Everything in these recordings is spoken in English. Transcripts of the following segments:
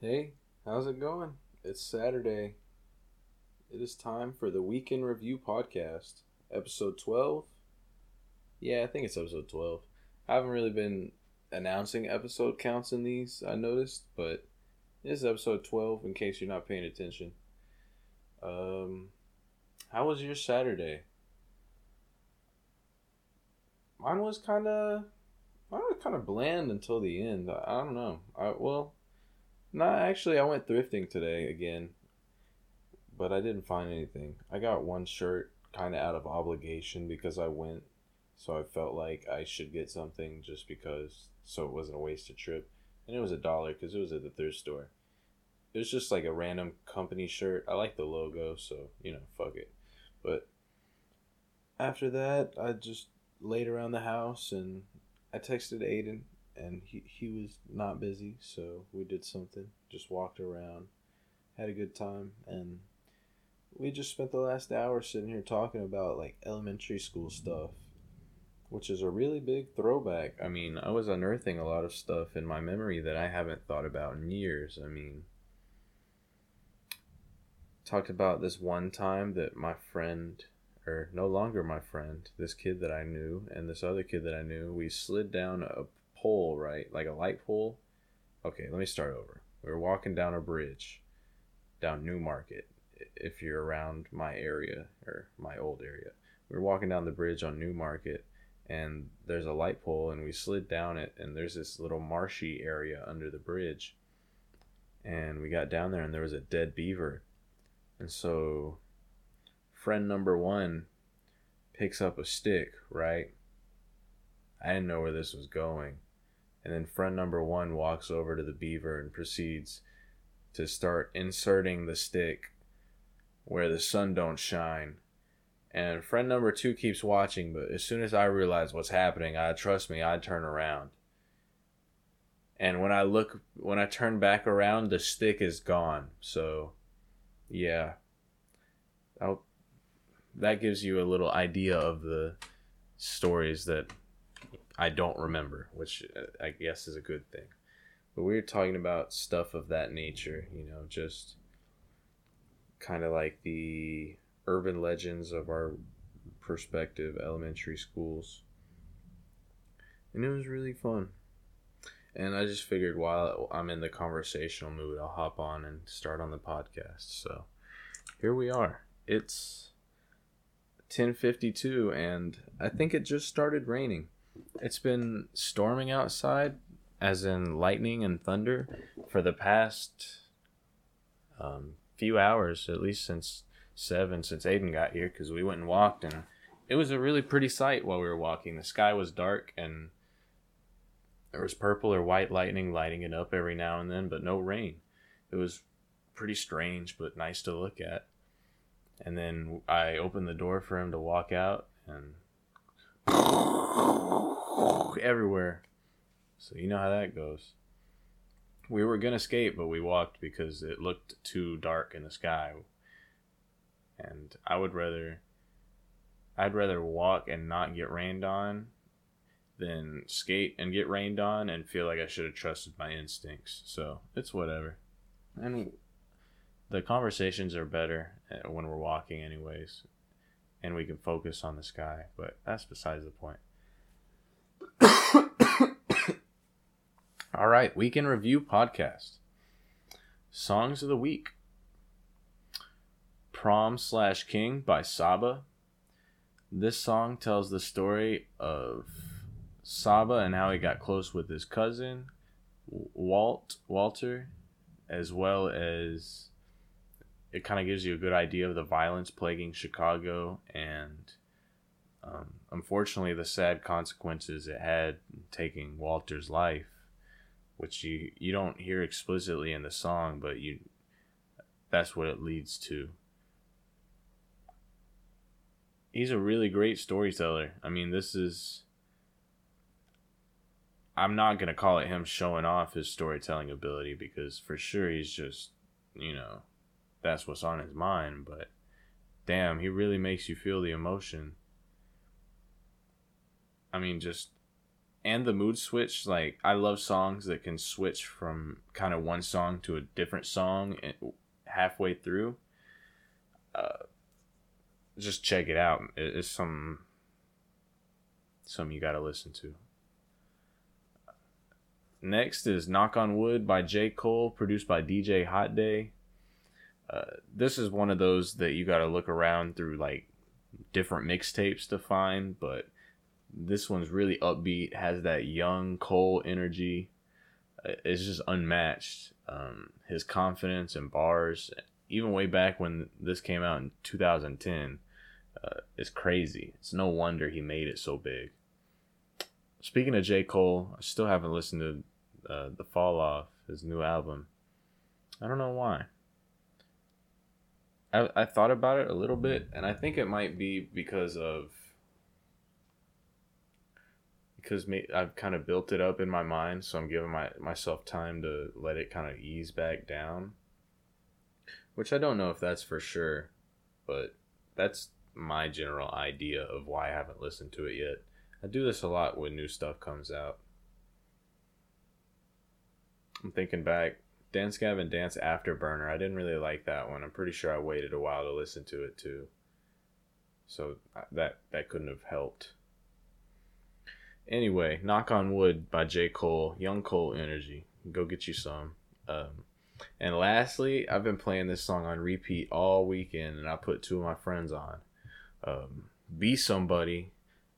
Hey, how's it going? It's Saturday. It is time for the Weekend Review Podcast, episode 12. Yeah, I think it's episode 12. I haven't really been announcing episode counts in these, I noticed, but it is episode 12 in case you're not paying attention. Um, how was your Saturday? Mine was kind of, mine was kind of bland until the end. I, I don't know. I well, no, actually, I went thrifting today again, but I didn't find anything. I got one shirt kind of out of obligation because I went, so I felt like I should get something just because, so it wasn't a wasted trip. And it was a dollar because it was at the thrift store. It was just like a random company shirt. I like the logo, so you know, fuck it. But after that, I just laid around the house and I texted Aiden and he, he was not busy, so we did something. Just walked around, had a good time, and we just spent the last hour sitting here talking about like elementary school stuff, which is a really big throwback. I mean, I was unearthing a lot of stuff in my memory that I haven't thought about in years. I mean, talked about this one time that my friend or no longer my friend, this kid that I knew and this other kid that I knew, we slid down a pole, right? Like a light pole. Okay, let me start over. We were walking down a bridge down Newmarket, if you're around my area or my old area. We were walking down the bridge on Newmarket and there's a light pole and we slid down it and there's this little marshy area under the bridge. And we got down there and there was a dead beaver. And so friend number 1 picks up a stick, right? I didn't know where this was going. And then friend number one walks over to the beaver and proceeds to start inserting the stick where the sun don't shine. And friend number two keeps watching, but as soon as I realize what's happening, I trust me, I turn around. And when I look, when I turn back around, the stick is gone. So, yeah, I'll, that gives you a little idea of the stories that I don't remember, which uh, I guess is a good thing. But we were talking about stuff of that nature, you know, just kind of like the urban legends of our perspective elementary schools. And it was really fun. And I just figured while I'm in the conversational mood, I'll hop on and start on the podcast. So here we are. It's 10:52 and I think it just started raining. It's been storming outside, as in lightning and thunder, for the past um, few hours, at least since seven, since Aiden got here, because we went and walked, and it was a really pretty sight while we were walking. The sky was dark, and there was purple or white lightning lighting it up every now and then, but no rain. It was pretty strange, but nice to look at. And then I opened the door for him to walk out, and everywhere. So you know how that goes. We were gonna skate, but we walked because it looked too dark in the sky. And I would rather I'd rather walk and not get rained on than skate and get rained on and feel like I should have trusted my instincts. So it's whatever. And the conversations are better uh, when we're walking, anyways, and we can focus on the sky. But that's besides the point. All right, weekend review podcast. Songs of the week. Prom slash King by Saba. This song tells the story of Saba and how he got close with his cousin, Walt Walter, as well as it kind of gives you a good idea of the violence plaguing Chicago and um, unfortunately the sad consequences it had taking Walter's life, which you you don't hear explicitly in the song, but you that's what it leads to. He's a really great storyteller. I mean, this is I'm not going to call it him showing off his storytelling ability because for sure he's just, you know, that's what's on his mind, but damn, he really makes you feel the emotion. I mean, just and the mood switch. Like I love songs that can switch from kind of one song to a different song halfway through. Uh, just check it out. It's some some you got to listen to. Next is Knock on Wood by J. Cole, produced by DJ Hot Day. Uh, this is one of those that you got to look around through like different mixtapes to find, but this one's really upbeat, has that young Cole energy. It's just unmatched. Um, his confidence and bars, even way back when this came out in 2010, uh, is crazy. It's no wonder he made it so big. Speaking of J. Cole, I still haven't listened to uh, The Fall Off, his new album. I don't know why. I, I thought about it a little bit, and I think it might be because of because I've kind of built it up in my mind, so I'm giving my myself time to let it kind of ease back down. Which I don't know if that's for sure, but that's my general idea of why I haven't listened to it yet. I do this a lot when new stuff comes out. I'm thinking back, Dance Gavin Dance Afterburner. I didn't really like that one. I'm pretty sure I waited a while to listen to it too. So that that couldn't have helped. Anyway, Knock on Wood by J. Cole, Young Cole Energy. Go get you some. Um, and lastly, I've been playing this song on repeat all weekend, and I put two of my friends on. Um, Be Somebody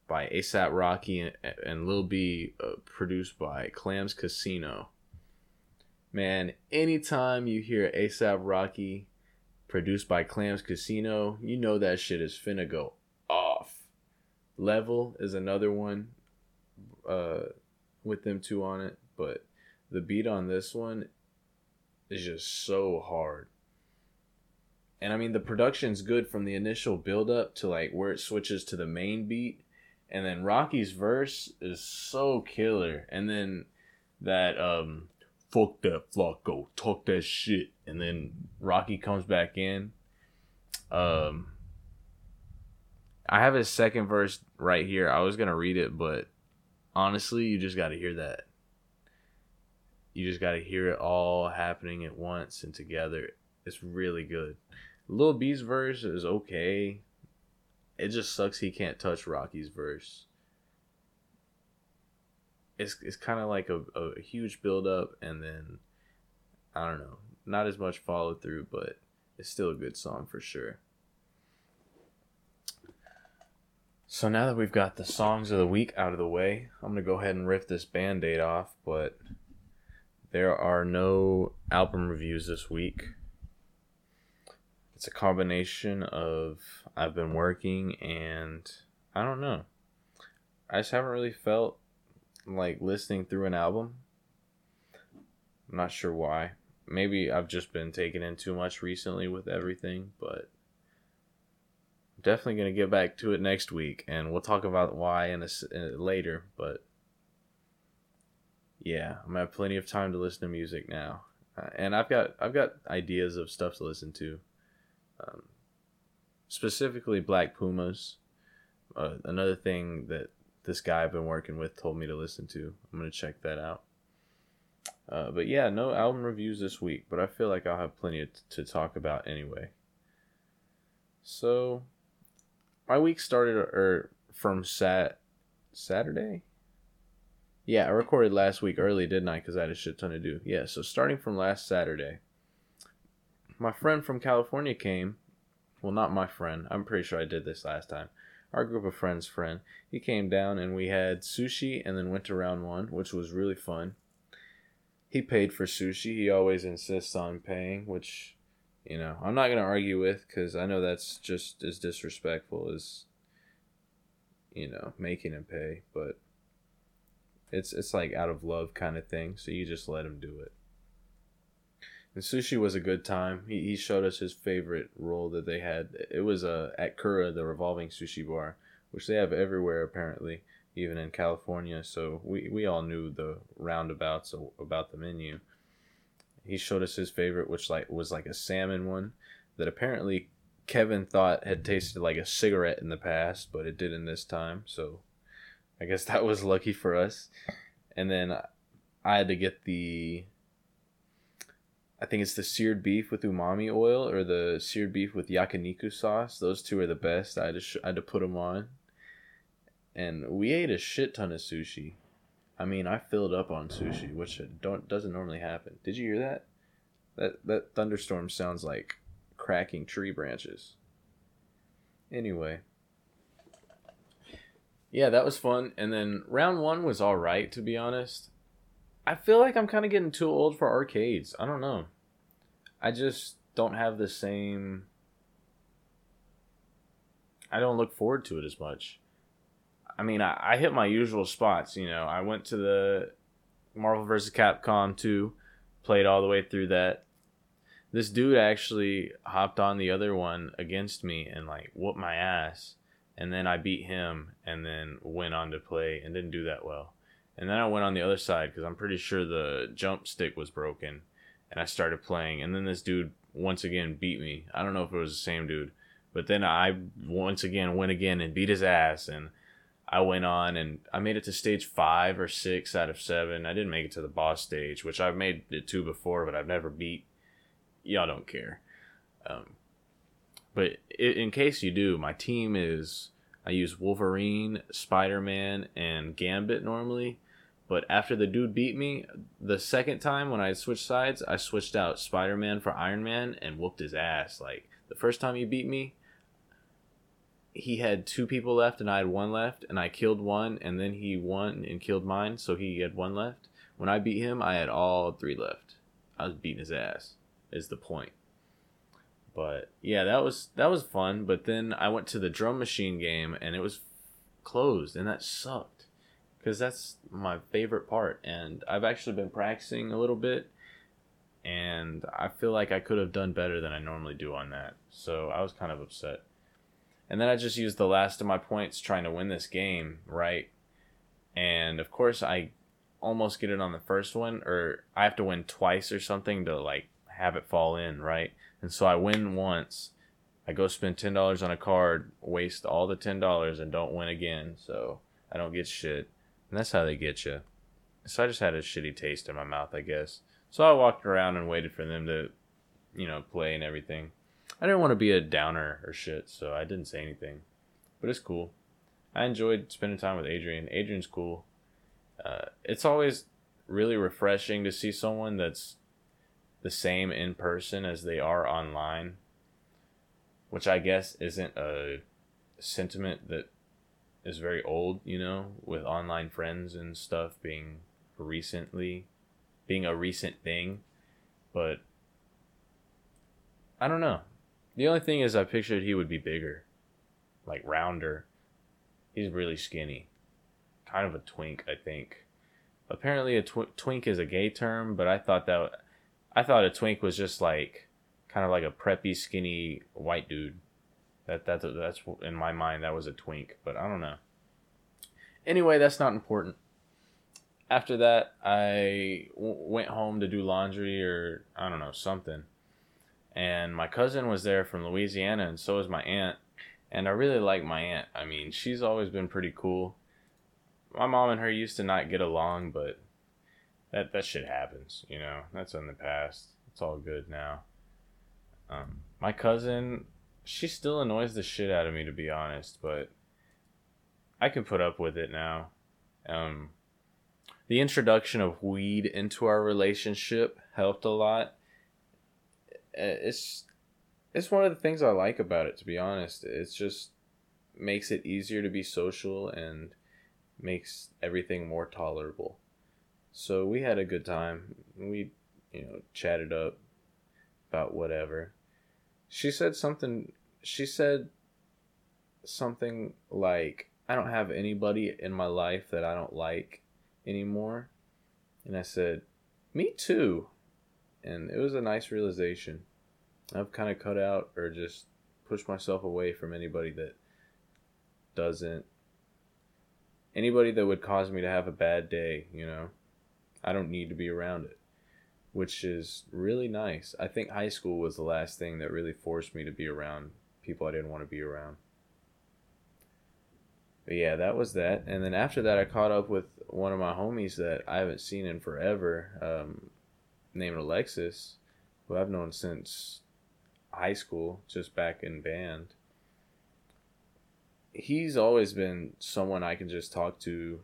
by ASAP Rocky and, and Lil B, uh, produced by Clams Casino. Man, anytime you hear ASAP Rocky produced by Clams Casino, you know that shit is finna go off. Level is another one uh, with them two on it, but the beat on this one is just so hard. And I mean, the production's good from the initial build up to like where it switches to the main beat. And then Rocky's verse is so killer. And then that, um, fuck that Flacko, talk that shit. And then Rocky comes back in. Um, I have his second verse right here. I was going to read it, but honestly, you just got to hear that. You just got to hear it all happening at once and together. It's really good. Lil B's verse is okay. It just sucks he can't touch Rocky's verse. It's it's kind of like a, a huge build up and then I don't know, not as much follow through, but it's still a good song for sure. So now that we've got the songs of the week out of the way, I'm going to go ahead and rip this band aid off, but there are no album reviews this week. It's a combination of I've been working and I don't know. I just haven't really felt like listening through an album. I'm not sure why. Maybe I've just been taken in too much recently with everything, but definitely going to get back to it next week, and we'll talk about why in a, in a, later. But yeah, I'm gonna have plenty of time to listen to music now, uh, and I've got I've got ideas of stuff to listen to. Um, specifically, Black Pumas. Uh, another thing that this guy I've been working with told me to listen to. I'm gonna check that out. Uh, but yeah, no album reviews this week, but I feel like I'll have plenty to talk about anyway. So my week started or from sat Saturday. Yeah, I recorded last week early, didn't I? Because I had a shit ton to do. Yeah, so starting from last Saturday, my friend from California came. Well, not my friend. I'm pretty sure I did this last time. Our group of friends' friend. He came down and we had sushi and then went to round one, which was really fun. He paid for sushi. He always insists on paying, which you know i'm not going to argue with because i know that's just as disrespectful as you know making him pay but it's it's like out of love kind of thing so you just let him do it. And sushi was a good time. He, he showed us his favorite roll that they had. It was uh, at kura the revolving sushi bar which they have everywhere apparently even in california so we, we all knew the roundabouts about the menu he showed us his favorite, which like was like a salmon one that apparently Kevin thought had tasted like a cigarette in the past, but it didn't this time. So I guess that was lucky for us. And then I had to get the I think it's the seared beef with umami oil or the seared beef with yakiniku sauce. Those two are the best. I just I had to put them on. And we ate a shit ton of sushi. I mean, I filled up on sushi, which don't doesn't normally happen. Did you hear that? That that thunderstorm sounds like cracking tree branches. Anyway. Yeah, that was fun. And then round one was all right, to be honest. I feel like I'm kind of getting too old for arcades. I don't know. I just don't have the same. I don't look forward to it as much. I mean, I, I hit my usual spots. You know, I went to the Marvel vs. Capcom 2, played all the way through that. This dude actually hopped on the other one against me and like whooped my ass. And then I beat him and then went on to play and didn't do that well. And then I went on the other side because I'm pretty sure the jump stick was broken. And I started playing. And then this dude once again beat me. I don't know if it was the same dude. But then I once again went again and beat his ass. And I went on and I made it to stage five or six out of seven. I didn't make it to the boss stage, which I've made it to before, but I've never beat. Y'all don't care. Um, but in case you do, my team is I use Wolverine, Spider Man, and Gambit normally. But after the dude beat me, the second time when I switched sides, I switched out Spider Man for Iron Man and whooped his ass. Like the first time he beat me, he had two people left and I had one left, and I killed one, and then he won and killed mine, so he had one left. When I beat him, I had all three left. I was beating his ass. Is the point. But yeah, that was that was fun. But then I went to the drum machine game and it was closed, and that sucked because that's my favorite part. And I've actually been practicing a little bit, and I feel like I could have done better than I normally do on that. So I was kind of upset. And then I just used the last of my points trying to win this game, right? And of course, I almost get it on the first one, or I have to win twice or something to like have it fall in, right? And so I win once. I go spend ten dollars on a card, waste all the ten dollars, and don't win again. So I don't get shit. And that's how they get you. So I just had a shitty taste in my mouth, I guess. So I walked around and waited for them to, you know, play and everything. I didn't want to be a downer or shit, so I didn't say anything. But it's cool. I enjoyed spending time with Adrian. Adrian's cool. Uh, it's always really refreshing to see someone that's the same in person as they are online, which I guess isn't a sentiment that is very old, you know, with online friends and stuff being recently being a recent thing. But I don't know. The only thing is I pictured he would be bigger. Like rounder. He's really skinny. Kind of a twink, I think. Apparently a tw- twink is a gay term, but I thought that I thought a twink was just like kind of like a preppy skinny white dude. That that that's in my mind that was a twink, but I don't know. Anyway, that's not important. After that, I w- went home to do laundry or I don't know something, and my cousin was there from Louisiana, and so was my aunt. And I really like my aunt. I mean, she's always been pretty cool. My mom and her used to not get along, but that that shit happens, you know. That's in the past. It's all good now. Um, my cousin, she still annoys the shit out of me to be honest, but I can put up with it now. Um, the introduction of weed into our relationship helped a lot. Uh, it's it's one of the things I like about it to be honest. It's just makes it easier to be social and makes everything more tolerable. So we had a good time. We, you know, chatted up about whatever. She said something she said something like I don't have anybody in my life that I don't like anymore. And I said, Me too. And it was a nice realization. I've kind of cut out or just pushed myself away from anybody that doesn't. Anybody that would cause me to have a bad day, you know? I don't need to be around it, which is really nice. I think high school was the last thing that really forced me to be around people I didn't want to be around. but yeah, that was that. And then after that, I caught up with one of my homies that I haven't seen in forever, um, named Alexis, who I've known since high school, just back in band. He's always been someone I can just talk to,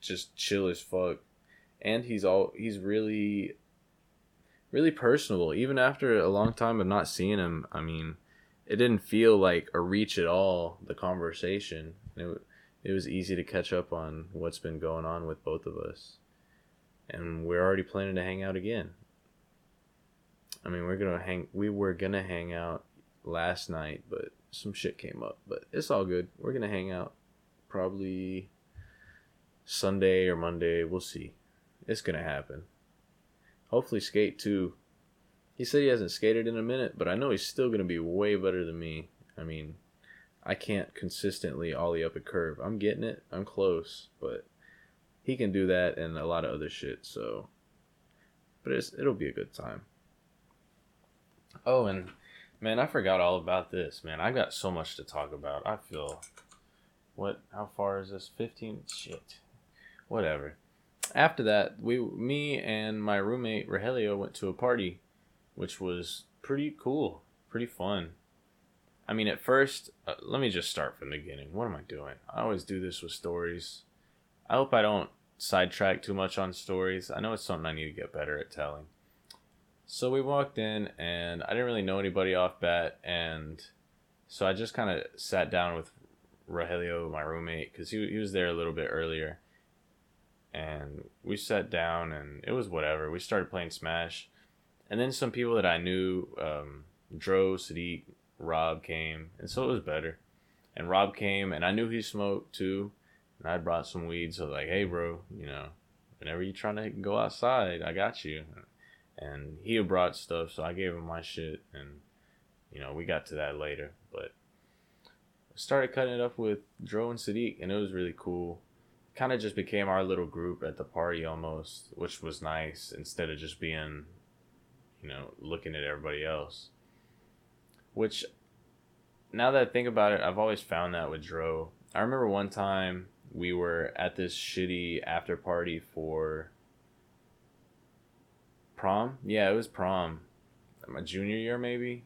just chill as fuck, and he's all he's really, really personable. Even after a long time of not seeing him, I mean, it didn't feel like a reach at all. The conversation, it, it was easy to catch up on what's been going on with both of us. And we're already planning to hang out again. I mean, we're gonna hang. We were gonna hang out last night, but some shit came up. But it's all good. We're gonna hang out probably Sunday or Monday. We'll see. It's gonna happen. Hopefully, skate too. He said he hasn't skated in a minute, but I know he's still gonna be way better than me. I mean, I can't consistently ollie up a curve. I'm getting it. I'm close, but he can do that and a lot of other shit. So, but it'll be a good time. Oh, and man, I forgot all about this. Man, I got so much to talk about. I feel what? How far is this? Fifteen? Shit. Whatever. After that, we, me and my roommate Rogelio went to a party, which was pretty cool, pretty fun. I mean, at first, uh, let me just start from the beginning. What am I doing? I always do this with stories. I hope I don't sidetrack too much on stories. I know it's something I need to get better at telling. So we walked in, and I didn't really know anybody off bat, and so I just kind of sat down with Rogelio, my roommate, because he, he was there a little bit earlier. And we sat down, and it was whatever. We started playing Smash. And then some people that I knew, um, Dro, Sadiq, Rob came, and so it was better. And Rob came, and I knew he smoked too, and I brought some weed. So like, hey, bro, you know, whenever you're trying to go outside, I got you. And he had brought stuff, so I gave him my shit, and you know, we got to that later. But started cutting it up with Dro and Sadiq, and it was really cool. Kind of just became our little group at the party almost, which was nice instead of just being, you know, looking at everybody else. Which, now that I think about it, I've always found that with Dro. I remember one time we were at this shitty after party for prom. Yeah, it was prom. My junior year, maybe.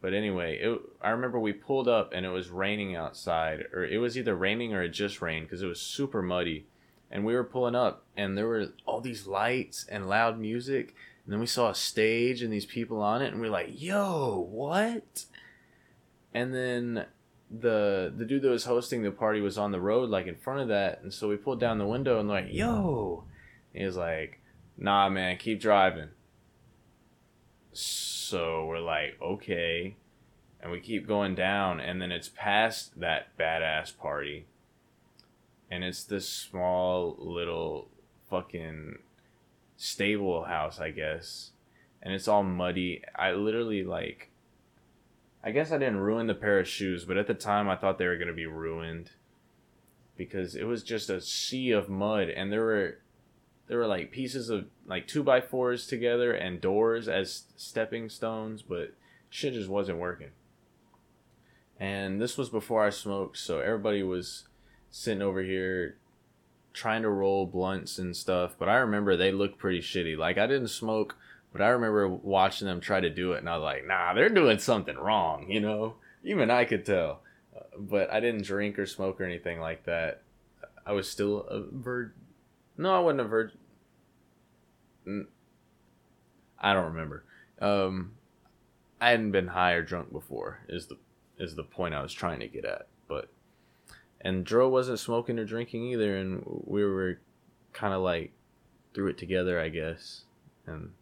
But anyway, it, I remember we pulled up and it was raining outside, or it was either raining or it just rained because it was super muddy. And we were pulling up and there were all these lights and loud music. And then we saw a stage and these people on it, and we are like, "Yo, what?" And then the the dude that was hosting the party was on the road, like in front of that, and so we pulled down the window and like, "Yo," he was like, "Nah, man, keep driving." So we're like, "Okay," and we keep going down, and then it's past that badass party, and it's this small little fucking stable house, I guess. And it's all muddy. I literally like I guess I didn't ruin the pair of shoes, but at the time I thought they were going to be ruined because it was just a sea of mud and there were there were like pieces of like 2 by 4s together and doors as stepping stones, but shit just wasn't working. And this was before I smoked, so everybody was sitting over here trying to roll blunts and stuff, but I remember they looked pretty shitty. Like I didn't smoke, but I remember watching them try to do it, and I was like, nah, they're doing something wrong, you know. Even I could tell, uh, but I didn't drink or smoke or anything like that. I was still a. No, I wasn't a virgin. I don't remember. Um, I hadn't been high or drunk before. Is the is the point I was trying to get at, but and Dro wasn't smoking or drinking either, and we were kind of like threw it together, I guess. And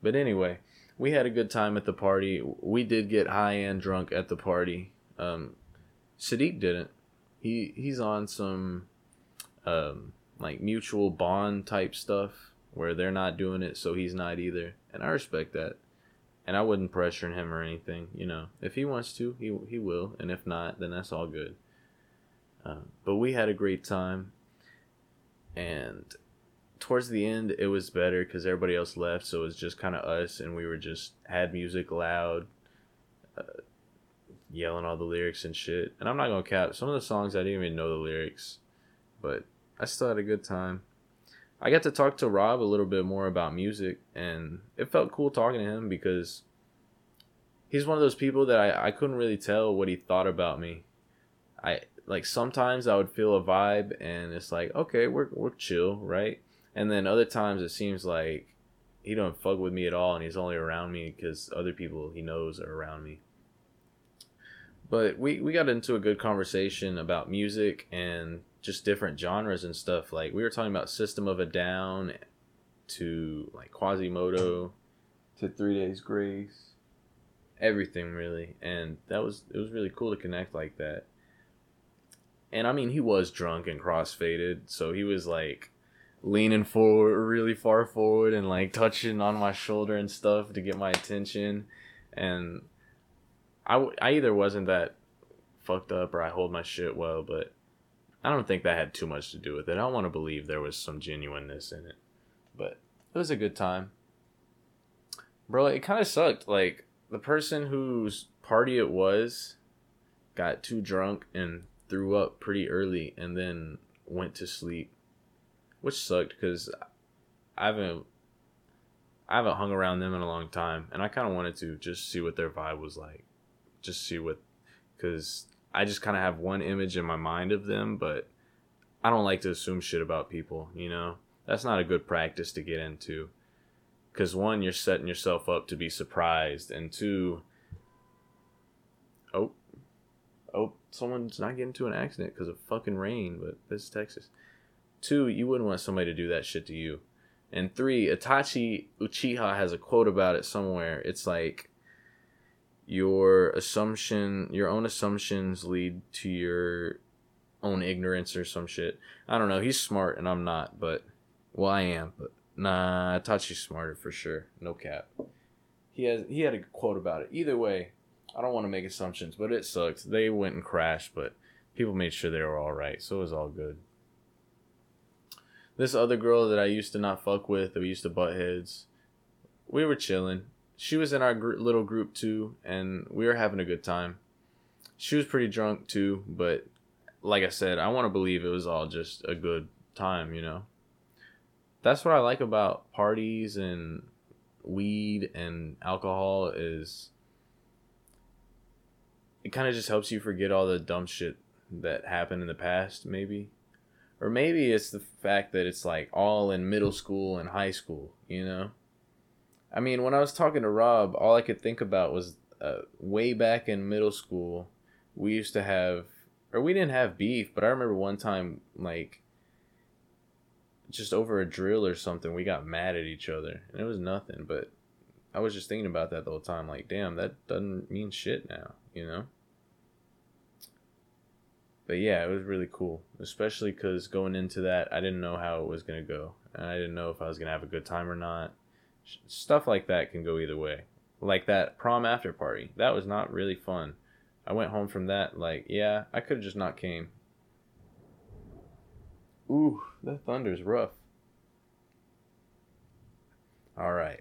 but anyway, we had a good time at the party. We did get high and drunk at the party. Um, Sadiq didn't. He he's on some um, like mutual bond type stuff where they're not doing it, so he's not either, and I respect that. And I wouldn't pressure him or anything, you know. If he wants to, he he will, and if not, then that's all good. Uh, but we had a great time. And towards the end, it was better because everybody else left, so it was just kind of us, and we were just had music loud. Uh, yelling all the lyrics and shit. And I'm not gonna cap some of the songs I didn't even know the lyrics, but I still had a good time. I got to talk to Rob a little bit more about music, and it felt cool talking to him because he's one of those people that I, I couldn't really tell what he thought about me. I like sometimes I would feel a vibe and it's like, okay, we're we're chill, right? And then other times it seems like he don't fuck with me at all and he's only around me because other people he knows are around me. But we, we got into a good conversation about music and just different genres and stuff. Like we were talking about System of a Down to like Quasimoto to Three Days Grace. Everything really. And that was it was really cool to connect like that. And I mean he was drunk and crossfaded, so he was like leaning forward really far forward and like touching on my shoulder and stuff to get my attention and I, I either wasn't that fucked up or I hold my shit well, but I don't think that had too much to do with it. I want to believe there was some genuineness in it, but it was a good time. Bro, it kind of sucked. Like, the person whose party it was got too drunk and threw up pretty early and then went to sleep, which sucked because I haven't. I haven't hung around them in a long time, and I kind of wanted to just see what their vibe was like just see what because I just kind of have one image in my mind of them, but I don't like to assume shit about people, you know? That's not a good practice to get into. Because one, you're setting yourself up to be surprised, and two, oh, oh, someone's not getting into an accident because of fucking rain, but this is Texas. Two, you wouldn't want somebody to do that shit to you. And three, Itachi Uchiha has a quote about it somewhere. It's like, your assumption your own assumptions lead to your own ignorance or some shit. I don't know. He's smart and I'm not, but well I am, but nah, Tachi's smarter for sure. No cap. He has he had a quote about it. Either way, I don't want to make assumptions, but it sucks. They went and crashed, but people made sure they were all right, so it was all good. This other girl that I used to not fuck with, that we used to butt heads, we were chilling she was in our gr- little group too, and we were having a good time. She was pretty drunk too, but like I said, I want to believe it was all just a good time, you know. That's what I like about parties and weed and alcohol is it kind of just helps you forget all the dumb shit that happened in the past maybe or maybe it's the fact that it's like all in middle school and high school you know I mean, when I was talking to Rob, all I could think about was uh, way back in middle school, we used to have, or we didn't have beef, but I remember one time, like, just over a drill or something, we got mad at each other, and it was nothing. But I was just thinking about that the whole time, like, damn, that doesn't mean shit now, you know. But yeah, it was really cool, especially because going into that, I didn't know how it was gonna go, and I didn't know if I was gonna have a good time or not stuff like that can go either way. Like that prom after party. That was not really fun. I went home from that like, yeah, I could have just not came. Ooh, that thunder's rough. All right.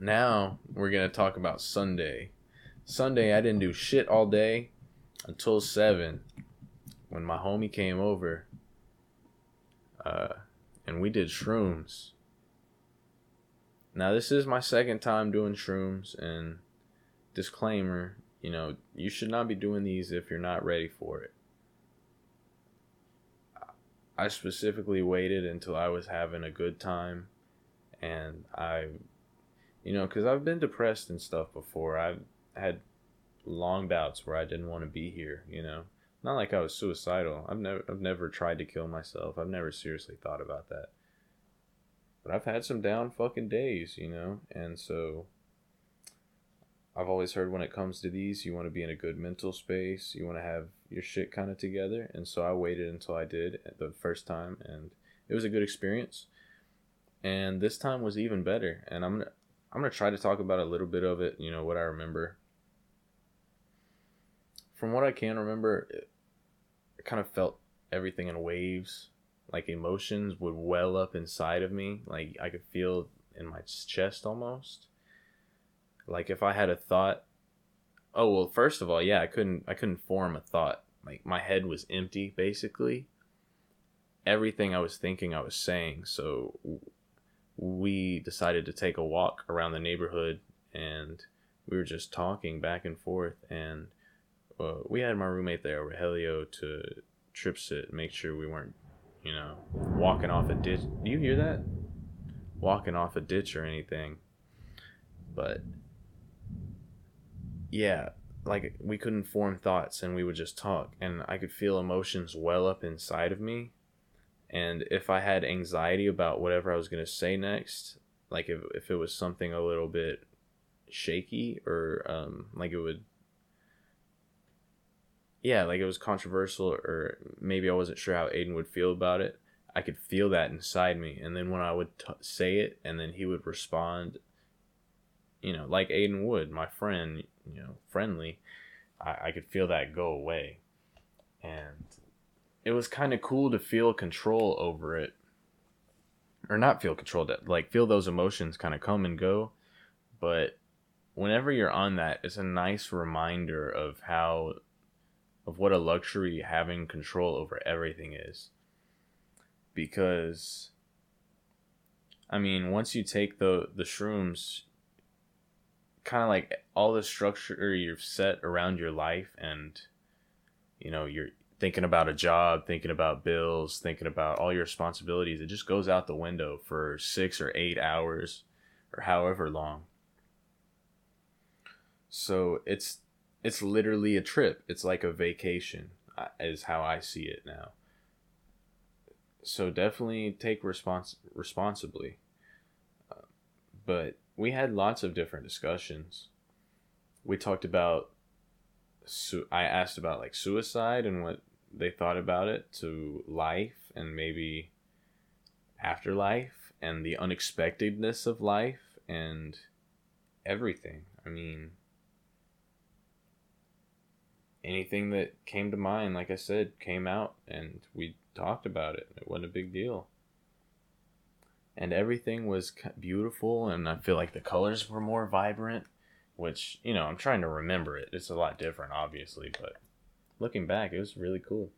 Now we're going to talk about Sunday. Sunday, I didn't do shit all day until 7 when my homie came over. Uh, and we did shrooms. Now, this is my second time doing shrooms, and disclaimer you know, you should not be doing these if you're not ready for it. I specifically waited until I was having a good time, and I, you know, because I've been depressed and stuff before. I've had long bouts where I didn't want to be here, you know. Not like I was suicidal. I've never I've never tried to kill myself. I've never seriously thought about that. But I've had some down fucking days, you know? And so I've always heard when it comes to these, you want to be in a good mental space. You want to have your shit kind of together. And so I waited until I did the first time, and it was a good experience. And this time was even better. And I'm gonna I'm gonna try to talk about a little bit of it. You know what I remember. From what I can remember, it, kind of felt everything in waves like emotions would well up inside of me like i could feel in my chest almost. Like if i had a thought oh well first of all yeah i couldn't i couldn't form a thought. Like my head was empty basically. Everything i was thinking i was saying. So we decided to take a walk around the neighborhood and we were just talking back and forth and uh, we had my roommate there. Rogelio to trip sit make sure we weren't you know walking off a ditch. Do you hear that? Walking off a ditch or anything. But yeah like we couldn't form thoughts and we would just talk. And i could feel emotions well up inside of me. And if i had anxiety about whatever i was going to say next like if, if it was something a little bit shaky or um, like it would yeah like it was controversial or maybe i wasn't sure how aiden would feel about it. I could feel that inside me and then when i would t- say it and then he would respond you know like aiden would my friend you know friendly i, I could feel that go away. And it was kind of cool to feel control over it or not feel controlled like feel those emotions kind of come and go. But whenever you're on that it's a nice reminder of how of what a luxury having control over everything is. Because i mean once you take the the shrooms kind of like all the structure you've set around your life and you know you're thinking about a job thinking about bills thinking about all your responsibilities it just goes out the window for six or eight hours or however long. So it's it's literally a trip it's like a vacation uh, is how i see it now so definitely take respons- responsibly uh, but we had lots of different discussions. We talked about su- I asked about like suicide and what they thought about it to life and maybe afterlife and the unexpectedness of life and everything. I mean, anything that came to mind, like I said, came out and we talked about it. It wasn't a big deal. And everything was beautiful and i feel like the colors were more vibrant which you know i'm trying to remember it. It's a lot different obviously but looking back it was really cool.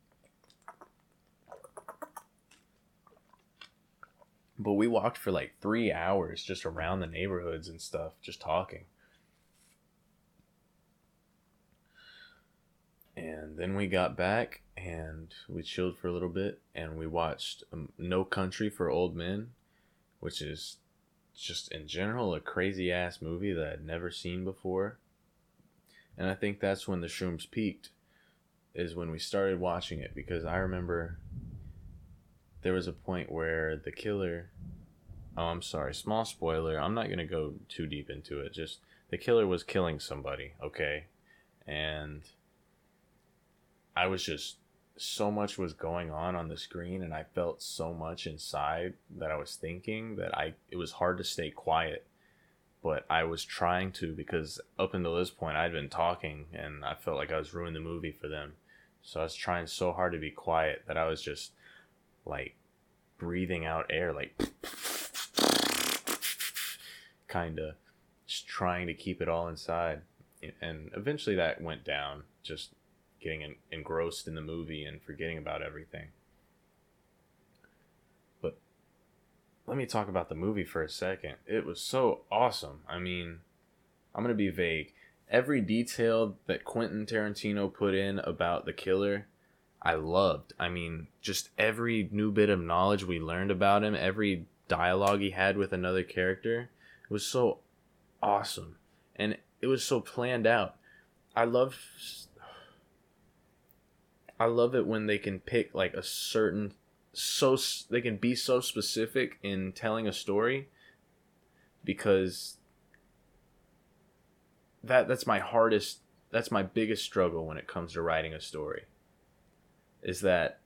But we walked for like three hours just around the neighborhoods and stuff just talking and then we got back and we chilled for a little bit and we watched um, no country for old men which is just in general a crazy ass movie that I'd never seen before. And I think that's when the shrooms peaked, is when we started watching it because I remember there was a point where the killer. Oh, I'm sorry, small spoiler. I'm not to go too deep into it. Just the killer was killing somebody, okay? And I was just so much was going on on the screen and I felt so much inside that I was thinking that I it was hard to stay quiet. But I was trying to because up until this point I'd been talking and I felt like I was ruining the movie for them. So I was trying so hard to be quiet that I was just like breathing out air like kind of just trying to keep it all inside. And eventually that went down just getting engrossed in the movie and forgetting about everything. But let me talk about the movie for a second. It was so awesome. I mean, I'm going to be vague. Every detail that Quentin Tarantino put in about the killer, I loved. I mean, just every new bit of knowledge we learned about him, every dialogue he had with another character, was so awesome. And it was so planned out. I love I love it when they can pick like a certain so they can be so specific in telling a story because that that's my hardest that's my biggest struggle when it comes to writing a story is that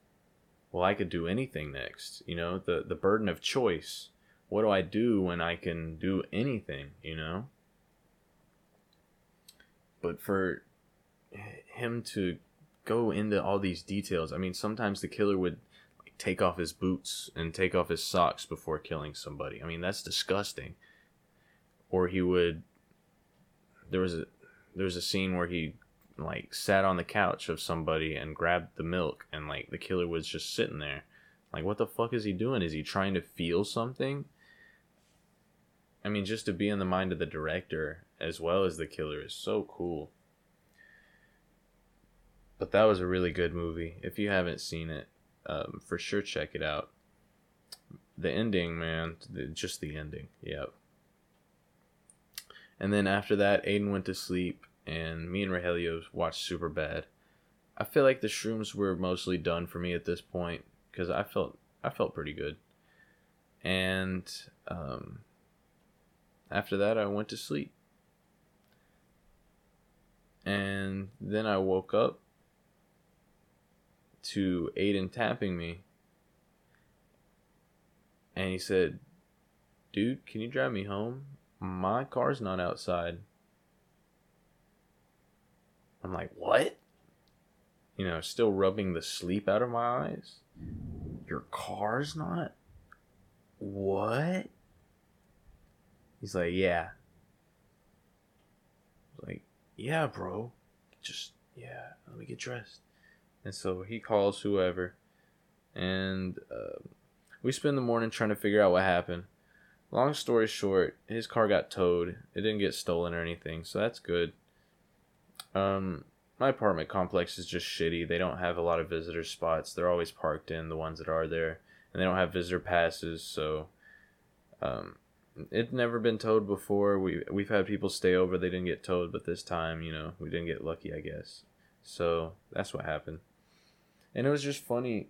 well I could do anything next you know? The the burden of choice. What do I do when I can do anything you know? But for him to go into all these details. I mean, sometimes the killer would like, take off his boots and take off his socks before killing somebody. I mean, that's disgusting. Or he would. There was a there's a scene where he like sat on the couch of somebody and grabbed the milk and like the killer was just sitting there like what the fuck is he doing is he trying to feel something i mean just to be in the mind of the director as well as the killer is so cool but that was a really good movie if you haven't seen it um, for sure check it out the ending man the, just the ending yep and then after that aiden went to sleep and me and Rogelio watched Super Bad. I feel like the shrooms were mostly done for me at this point because I felt I felt pretty good. And um, after that, I went to sleep. And then I woke up to Aiden tapping me. And he said, Dude, can you drive me home? My car's not outside. I'm like, what? You know, still rubbing the sleep out of my eyes. Your car's not? What? He's like, yeah. like, yeah, bro. Just, yeah, let me get dressed. And so he calls whoever. And uh, we spend the morning trying to figure out what happened. Long story short, his car got towed. It didn't get stolen or anything, so that's good. Um, my apartment complex is just shitty. They don't have a lot of visitor spots. They're always parked in the ones that are there, and they don't have visitor passes. So, um, it's never been towed before. We we've had people stay over. They didn't get towed, but this time, you know, we didn't get lucky. I guess. So that's what happened, and it was just funny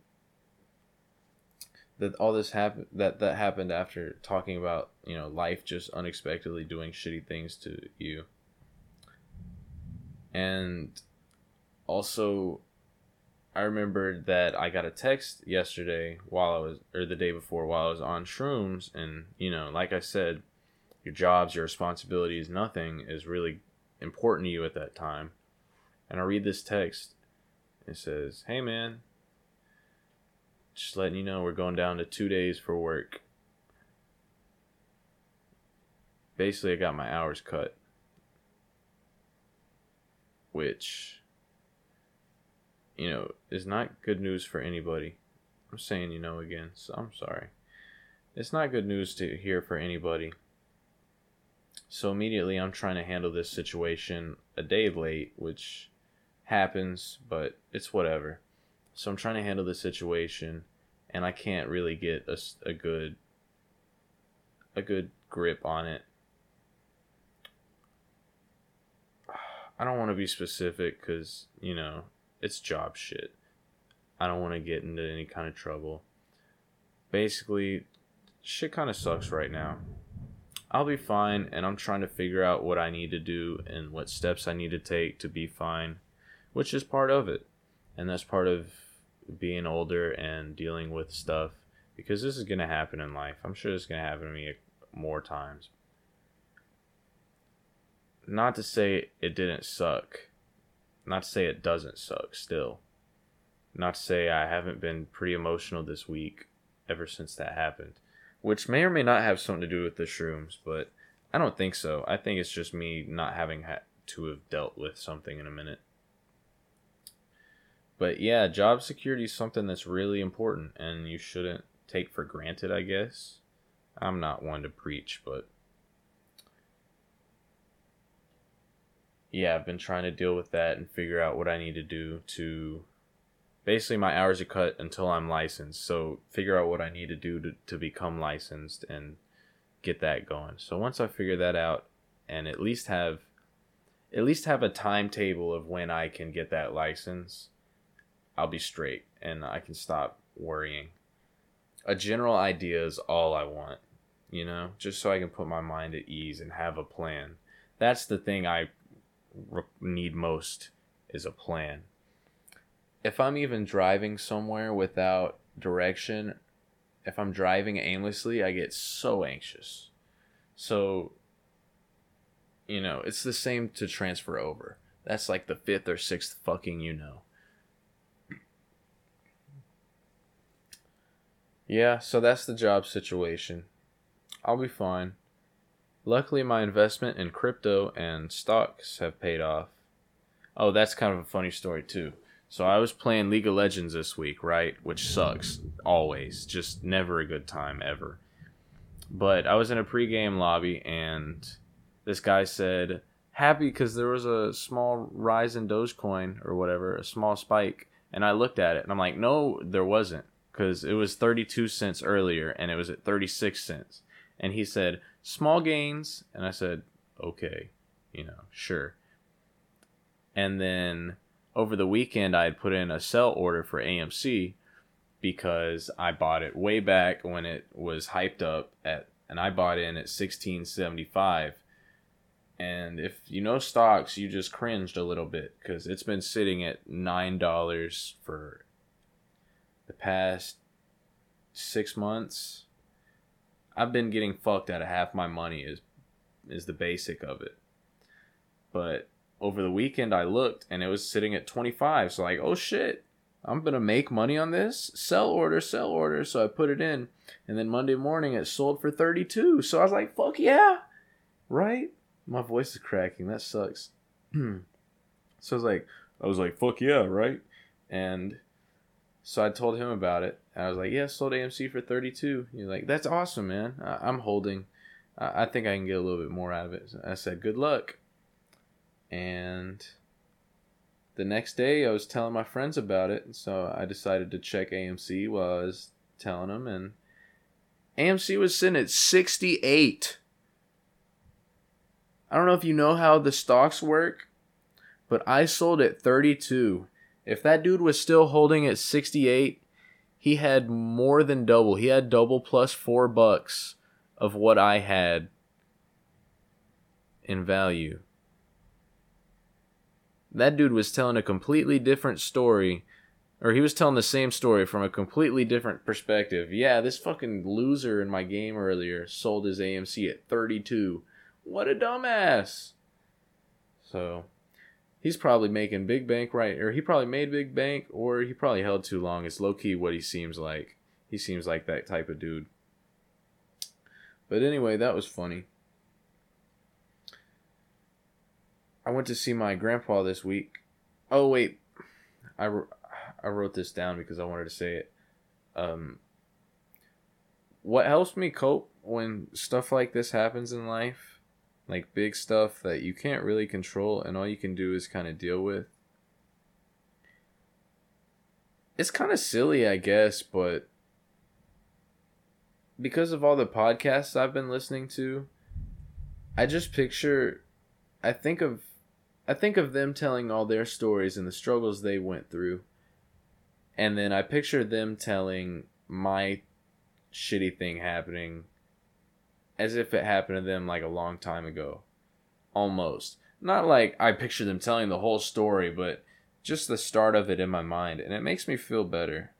that all this happened that that happened after talking about you know life just unexpectedly doing shitty things to you and also, I remembered that I got a text yesterday while I was, or the day before while I was on shrooms. And, you know, like I said, your jobs, your responsibilities, nothing is really important to you at that time. And I read this text. It says, Hey, man, just letting you know we're going down to two days for work. Basically, I got my hours cut which you know is not good news for anybody. I'm saying you know again, so I'm sorry. It's not good news to hear for anybody. So immediately I'm trying to handle this situation a day late, which happens, but it's whatever. So I'm trying to handle the situation and I can't really get a, a good a good grip on it I don't want to be specific because, you know, it's job shit. I don't want to get into any kind of trouble. Basically, shit kind of sucks right now. I'll be fine, and I'm trying to figure out what I need to do and what steps I need to take to be fine, which is part of it. And that's part of being older and dealing with stuff because this is going to happen in life. I'm sure it's going to happen to me more times not to say it didn't suck. Not to say it doesn't suck still. Not to say I haven't been pretty emotional this week ever since that happened. Which may or may not have something to do with the shrooms, but I don't think so. I think it's just me not having had to have dealt with something in a minute. But yeah, job security is something that's really important and you shouldn't take for granted, I guess. I'm not one to preach, but yeah, I've been trying to deal with that and figure out what I need to do to basically my hours are cut until I'm licensed. So figure out what I need to do to, to become licensed and get that going. So once I figure that out and at least have at least have a timetable of when I can get that license, I'll be straight and I can stop worrying. A general idea is all I want, you know, just so I can put my mind at ease and have a plan. That's the thing I need most is a plan. If I'm even driving somewhere without direction, if I'm driving aimlessly, I get so anxious. So, you know, it's the same to transfer over. That's like the fifth or sixth fucking you know. Yeah, so that's the job situation. I'll be fine. Luckily, my investment in crypto and stocks have paid off. Oh, that's kind of a funny story, too. So I was playing League of Legends this week, right? Which sucks always. Just never a good time ever. But I was in a pregame lobby and this guy said, "Happy because there was a small rise in Dogecoin or whatever, a small spike." And I looked at it and I'm like, "No, there wasn't because it was 32 cents earlier and it was at 36 cents." And he said, "Small gains." And I said, "Okay, you know, sure." And then over the weekend I had put in a sell order for AMC because I bought it way back when it was hyped up at and I bought in at 1675 and if you know stocks you just cringed a little bit cuz it's been sitting at $9 for the past 6 months I've been getting fucked out of half my money is is the basic of it but over the weekend I looked and it was sitting at 25. So like, oh shit, I'm to make money on this. Sell order, sell order. So I put it in and then Monday morning it sold for 32. So I was like, fuck yeah. Right? My voice is cracking. That sucks. so I was like, I was like, fuck yeah, right? And so I told him about it. I was like, yeah, sold AMC for 32. He's like, that's awesome, man. I- am holding. I-, I think I can get a little bit more out of it. So I said, good luck. And the next day, I was telling my friends about it, so I decided to check AMC while I was telling them, and AMC was sitting at 68. I don't know if you know how the stocks work, but I sold at 32. If that dude was still holding at 68, he had more than double. He had double plus 4 bucks of what I had in value that dude was telling a completely different story or he was telling the same story from a completely different perspective. Yeah, this fucking loser in my game earlier sold his AMC at 32. What a dumbass. So, he's probably making big bank right or he probably made big bank or he probably held too long. It's low key what he seems like. He seems like that type of dude. But anyway, that was funny. I went to see my grandpa this week. Oh wait, I, I wrote this down because I wanted to say it. Um, what helps me cope when stuff like this happens in life, like big stuff that you can't really control and all you can do is kind of deal with. It's kind of silly, I guess, but because of all the podcasts I've been listening to, I just picture I think of I think of them telling all their stories and the struggles they went through. And then I picture them telling my shitty thing happening as if it happened to them like a long time ago. Almost. Not like I picture them telling the whole story, but just the start of it in my mind. And it makes me feel better.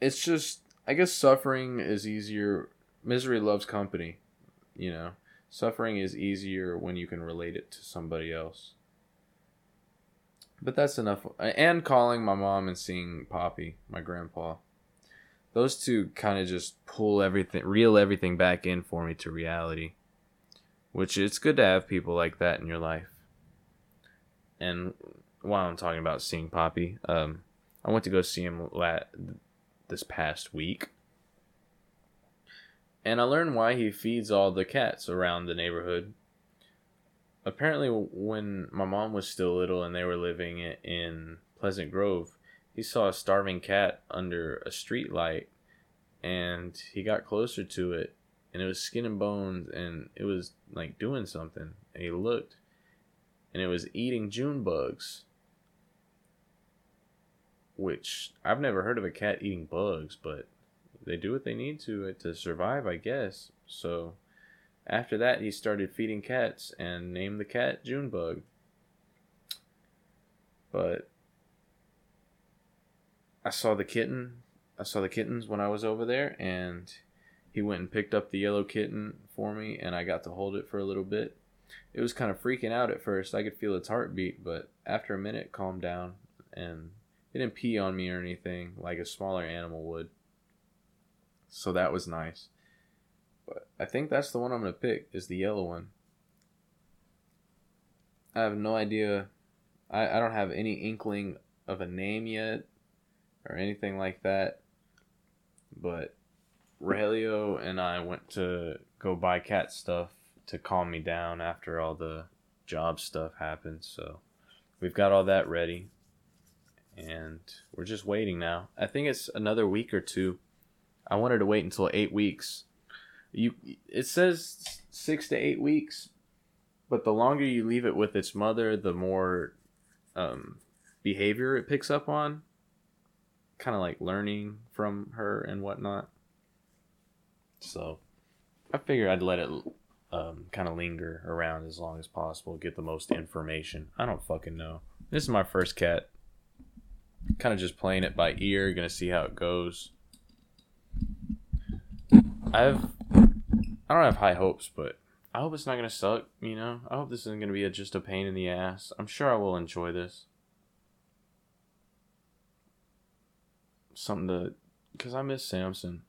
It's just, I guess suffering is easier. Misery loves company, you know? Suffering is easier when you can relate it to somebody else. But that's enough. And calling my mom and seeing Poppy, my grandpa. Those two kind of just pull everything, reel everything back in for me to reality. Which it's good to have people like that in your life. And while I'm talking about seeing Poppy, um, I went to go see him lat this past week and I learned why he feeds all the cats around the neighborhood. Apparently, when my mom was still little and they were living in Pleasant Grove, he saw a starving cat under a street light and he got closer to it and it was skin and bones and it was like doing something and he looked and it was eating June bugs which I've never heard of a cat eating bugs but they do what they need to uh, to survive, I guess. So after that, he started feeding cats and named the cat Junebug. But I saw the kitten. I saw the kittens when I was over there, and he went and picked up the yellow kitten for me, and I got to hold it for a little bit. It was kind of freaking out at first. I could feel its heartbeat, but after a minute, calmed down, and it didn't pee on me or anything like a smaller animal would. So that was nice. But I think that's the one I'm gonna pick. Is the yellow one. I have no idea. I, I don't have any inkling of a name yet or anything like that. But Raelio and I went to go buy cat stuff to calm me down after all the job stuff happened. So we've got all that ready. And we're just waiting now. I think it's another week or two. I wanted to wait until eight weeks. You it says six to eight weeks, but the longer you leave it with its mother, the more um, behavior it picks up on. Kind of like learning from her and whatnot. So I figured I'd let it um, kind of linger around as long as possible, get the most information. I don't fucking know. This is my first cat. Kind of just playing it by ear, gonna see how it goes. I've I don't have high hopes, but I hope it's not gonna suck. You know, I hope this isn't gonna be a, just a pain in the ass. I'm sure I will enjoy this. Something to, cause I miss Samson,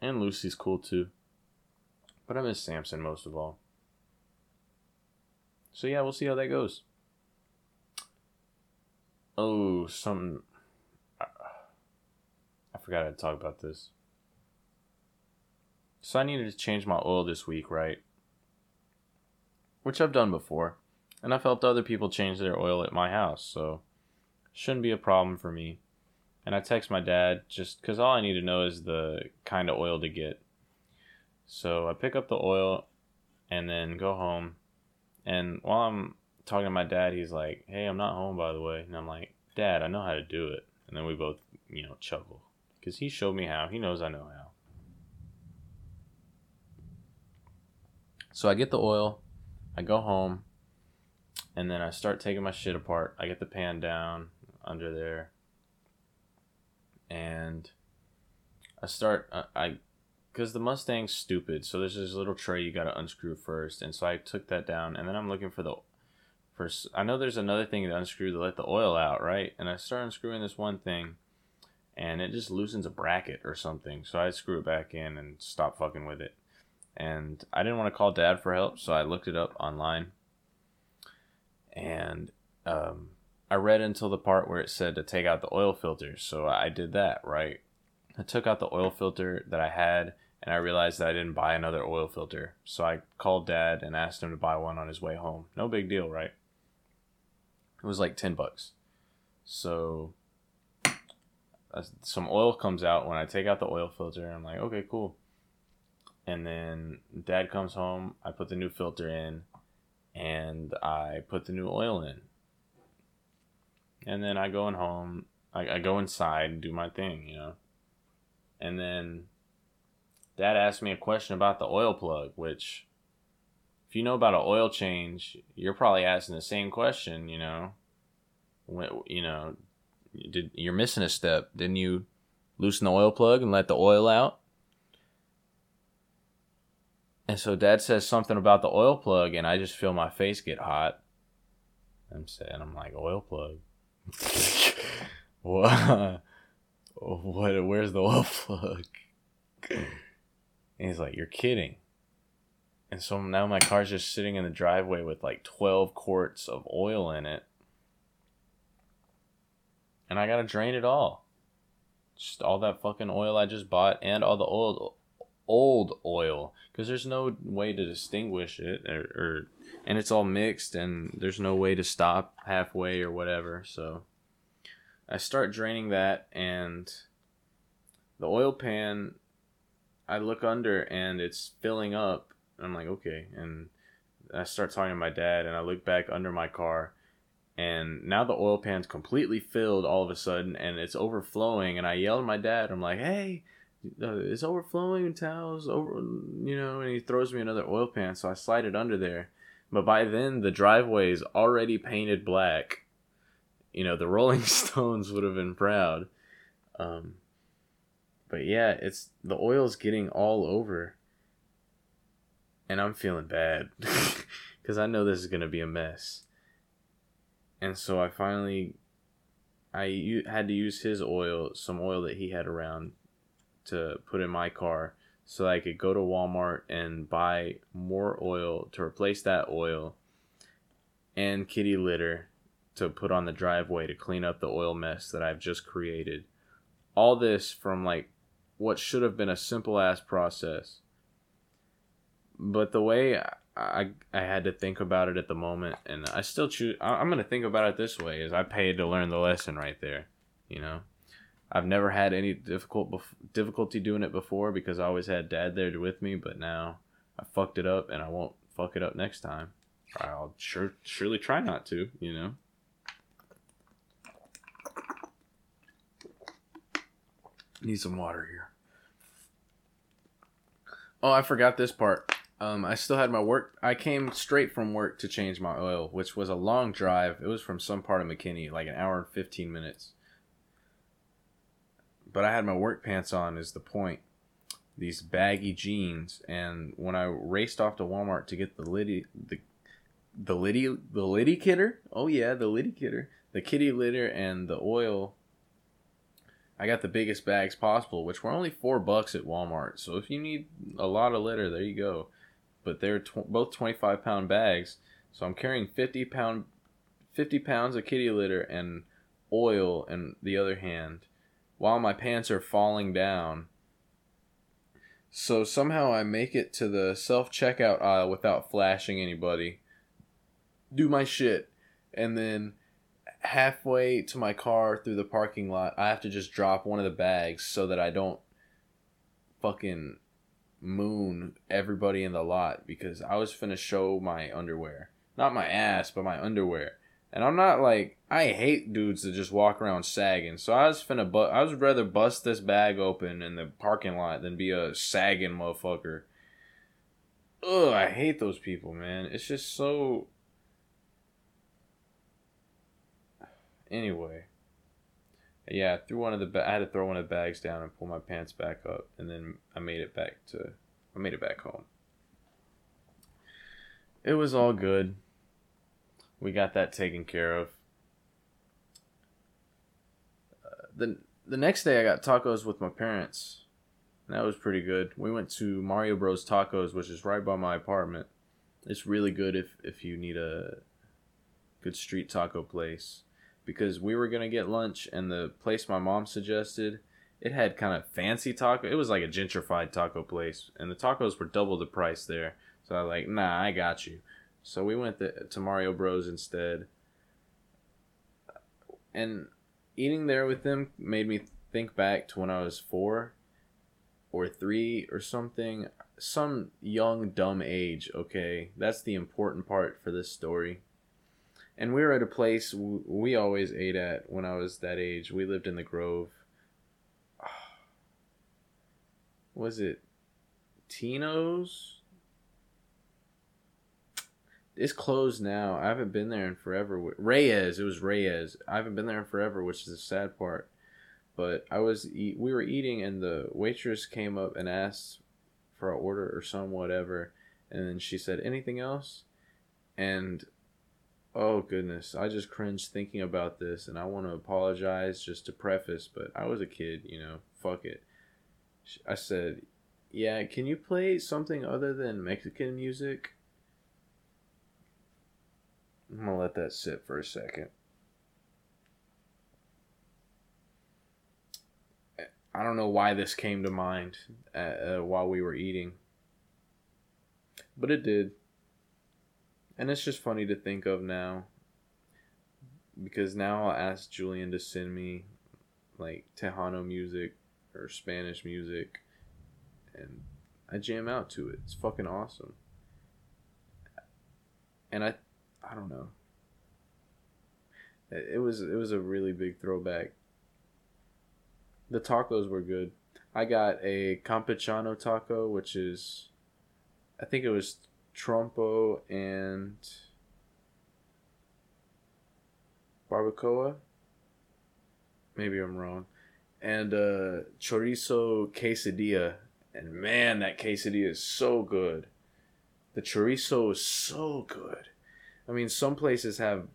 and Lucy's cool too. But I miss Samson most of all. So yeah, we'll see how that goes. Oh, something. I forgot to talk about this. So I needed to change my oil this week, right? Which I've done before. And I've helped other people change their oil at my house, so shouldn't be a problem for me. And I text my dad just because all I need to know is the kind of oil to get. So I pick up the oil and then go home. And while I'm talking to my dad, he's like, Hey, I'm not home, by the way. And I'm like, Dad, I know how to do it. And then we both, you know, chuckle. Because he showed me how. He knows I know how. So I get the oil, I go home, and then I start taking my shit apart. I get the pan down under there, and I start uh, I because the Mustang's stupid. So there's this little tray you got to unscrew first, and so I took that down, and then I'm looking for the first. I know there's another thing to unscrew to let the oil out, right? And I start unscrewing this one thing, and it just loosens a bracket or something. So I screw it back in and stop fucking with it and I didn't want to call dad for help, so I looked it up online. And um, I read until the part where it said to take out the oil filter, so I did that, right? I took out the oil filter that I had, and I realized that I didn't buy another oil filter. So I called dad and asked him to buy one on his way home. No big deal, right? It was like 10 bucks. So uh, some oil comes out when I take out the oil filter. I'm like, okay, cool and then dad comes home i put the new filter in and i put the new oil in and then i go in home I, I go inside and do my thing you know and then dad asked me a question about the oil plug which if you know about an oil change you're probably asking the same question you know when, you know did you're missing a step didn't you loosen the oil plug and let the oil out and so dad says something about the oil plug, and I just feel my face get hot. I'm saying, I'm like, oil plug? what? what? Where's the oil plug? And he's like, you're kidding. And so now my car's just sitting in the driveway with like 12 quarts of oil in it. And I gotta drain it all. Just all that fucking oil I just bought and all the oil old oil because there's no way to distinguish it or, or, and it's all mixed and there's no way to stop halfway or whatever so. I start draining that and the oil pan i look under and it's filling up i'm like okay and i start talking to my dad and i look back under my car and now the oil pan's completely filled all of a sudden and it's overflowing and i yell at my dad i'm like hey uh, it's overflowing in towels over you know and he throws me another oil pan so i slide it under there but by then the driveway is already painted black. You know the rolling stones would have been proud. Um but yeah it's the oil's getting all over. And i'm feeling bad because i know this is to be a mess. And so i finally i u- had to use his oil some oil that he had around to put in my car so I could go to Walmart and buy more oil to replace that oil and kitty litter to put on the driveway to clean up the oil mess that I've just created. All this from like what should have been a simple ass process. But the way I, I, I had to think about it at the moment, and I still choose. I'm gonna think about it this way: is I paid to learn the lesson right there. You know, I've never had any difficult difficulty doing it before because I always had dad there with me. But now I fucked it up, and I won't fuck it up next time. I'll sure surely try not to. You know. Need some water here. Oh, I forgot this part. Um, I still had my work. I came straight from work to change my oil, which was a long drive. It was from some part of McKinney, like an hour and 15 minutes. But I had my work pants on, is the point. These baggy jeans. And when I raced off to Walmart to get the Liddy, the, the Liddy, the Liddy kidder. Oh, yeah, the Liddy kidder. The kitty litter and the oil I got the biggest bags possible, which were only four bucks at Walmart. So if you need a lot of litter, there you go. But they're tw- both 25 pound bags. So I'm carrying 50 pound, 50 pounds of kitty litter and oil in the other hand, while my pants are falling down. So somehow I make it to the self checkout aisle without flashing anybody. Do my shit, and then halfway to my car through the parking lot, I have to just drop one of the bags so that I don't fucking moon everybody in the lot because I was finna show my underwear. Not my ass, but my underwear. And I'm not like I hate dudes that just walk around sagging. So I was finna but I was rather bust this bag open in the parking lot than be a sagging motherfucker. Ugh, I hate those people, man. It's just so Anyway, yeah, I threw one of the ba- I had to throw one of the bags down and pull my pants back up, and then I made it back to I made it back home. It was all good. We got that taken care of. Uh, the the next day I got tacos with my parents. That was pretty good. We went to Mario Bros Tacos, which is right by my apartment. It's really good if if you need a good street taco place because we were gonna get lunch and the place my mom suggested it had kind of fancy taco it was like a gentrified taco place and the tacos were double the price there so i was like nah i got you so we went to, to mario bros instead and eating there with them made me think back to when i was four or three or something some young dumb age okay that's the important part for this story and we were at a place we always ate at when I was that age. We lived in the Grove. Was it Tino's? It's closed now. I haven't been there in forever. Reyes, it was Reyes. I haven't been there in forever, which is the sad part. But I was we were eating, and the waitress came up and asked for an order or some whatever, and then she said, "Anything else?" And Oh goodness, I just cringe thinking about this, and I want to apologize just to preface, but I was a kid, you know. Fuck it. I said, "Yeah, can you play something other than Mexican music?" I'm gonna let that sit for a second. I don't know why this came to mind uh, uh, while we were eating, but it did and it's just funny to think of now because now I'll ask Julian to send me like Tejano music or Spanish music and I jam out to it. It's fucking awesome. And I I don't know. It was it was a really big throwback. The tacos were good. I got a campechano taco which is I think it was trompo and barbacoa. Maybe I'm wrong. And uh, chorizo quesadilla. And man, that quesadilla is so good. The chorizo is so good. I mean, some places have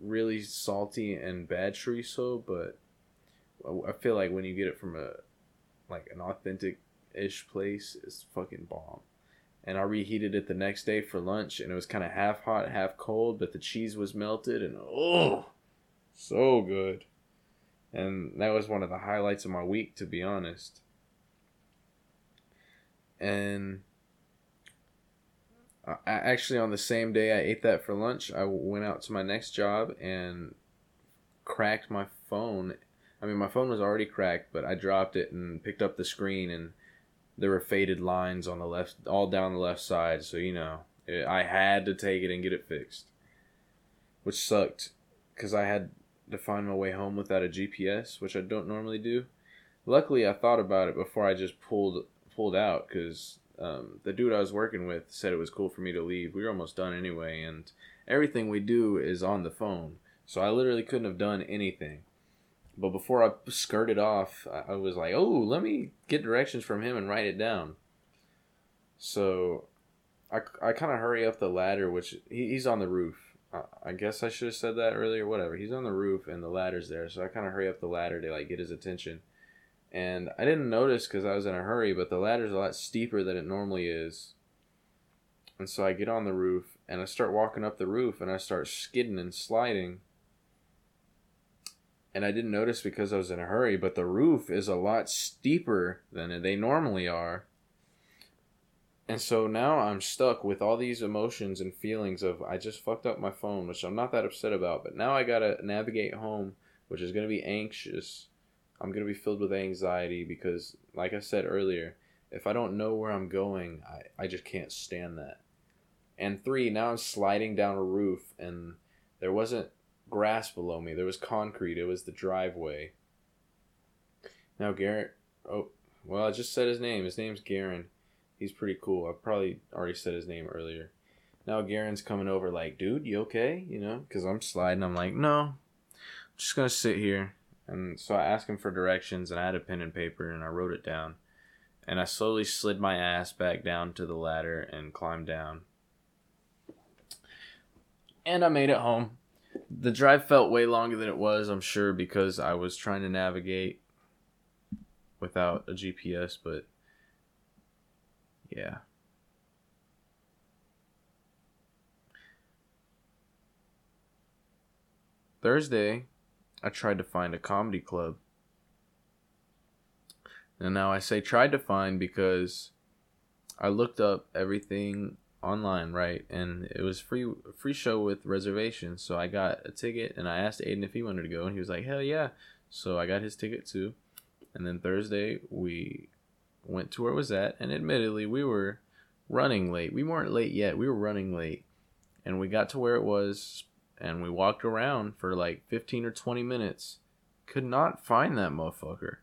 really salty and bad chorizo, but I feel like when you get it from a like an authentic ish place it's fucking bomb. And I reheated it the next day for lunch, and it was kind of half hot, half cold, but the cheese was melted, and oh, so good. And that was one of the highlights of my week, to be honest. And Uh, I, actually, on the same day I ate that for lunch, I went out to my next job and cracked my phone. I mean, my phone was already cracked, but I dropped it and picked up the screen, and there were faded lines on the left, all down the left side. So, you know, it, I had to take it and get it fixed, which sucked because I had to find my way home without a GPS, which I don't normally do. Luckily, I thought about it before I just pulled pulled out because um, the dude I was working with said it was cool for me to leave. We were almost done anyway, and everything we do is on the phone. So I literally couldn't have done anything. But before I skirted off, I was like, oh, let me get directions from him and write it down. So I, I kind of hurry up the ladder, which he, he's on the roof. I guess I should have said that earlier. Whatever. He's on the roof and the ladder's there, so I kind of hurry up the ladder to like get his attention and I didn't notice because I was in a hurry, but the ladder's a lot steeper than it normally is. And so I get on the roof and I start walking up the roof and I start skidding and sliding. And I didn't notice because I was in a hurry, but the roof is a lot steeper than they normally are. And so now I'm stuck with all these emotions and feelings of I just fucked up my phone, which I'm not that upset about, but now I gotta navigate home, which is gonna be anxious I'm going to be filled with anxiety because, like I said earlier, if I don't know where I'm going, I, I just can't stand that. And three, now I'm sliding down a roof and there wasn't grass below me, there was concrete, it was the driveway. Now, Garrett, oh, well, I just said his name. His name's Garen. He's pretty cool. I probably already said his name earlier. Now Garen's coming over, like, dude, you okay? You know, because I'm sliding. I'm like, no, I'm just gonna sit here. And so I asked him for directions, and I had a pen and paper, and I wrote it down. And I slowly slid my ass back down to the ladder and climbed down. And I made it home. The drive felt way longer than it was, I'm sure, because I was trying to navigate without a GPS, but yeah. Thursday, I tried to find a comedy club. And now I say tried to find because I looked up everything online, right? And it was free free show with reservations. So I got a ticket and I asked Aiden if he wanted to go and he was like, "Hell yeah." So I got his ticket too. And then Thursday we went to where it was at and admittedly we were running late. We weren't late yet. We were running late. And we got to where it was and we walked around for like 15 or 20 minutes. Could not find that motherfucker.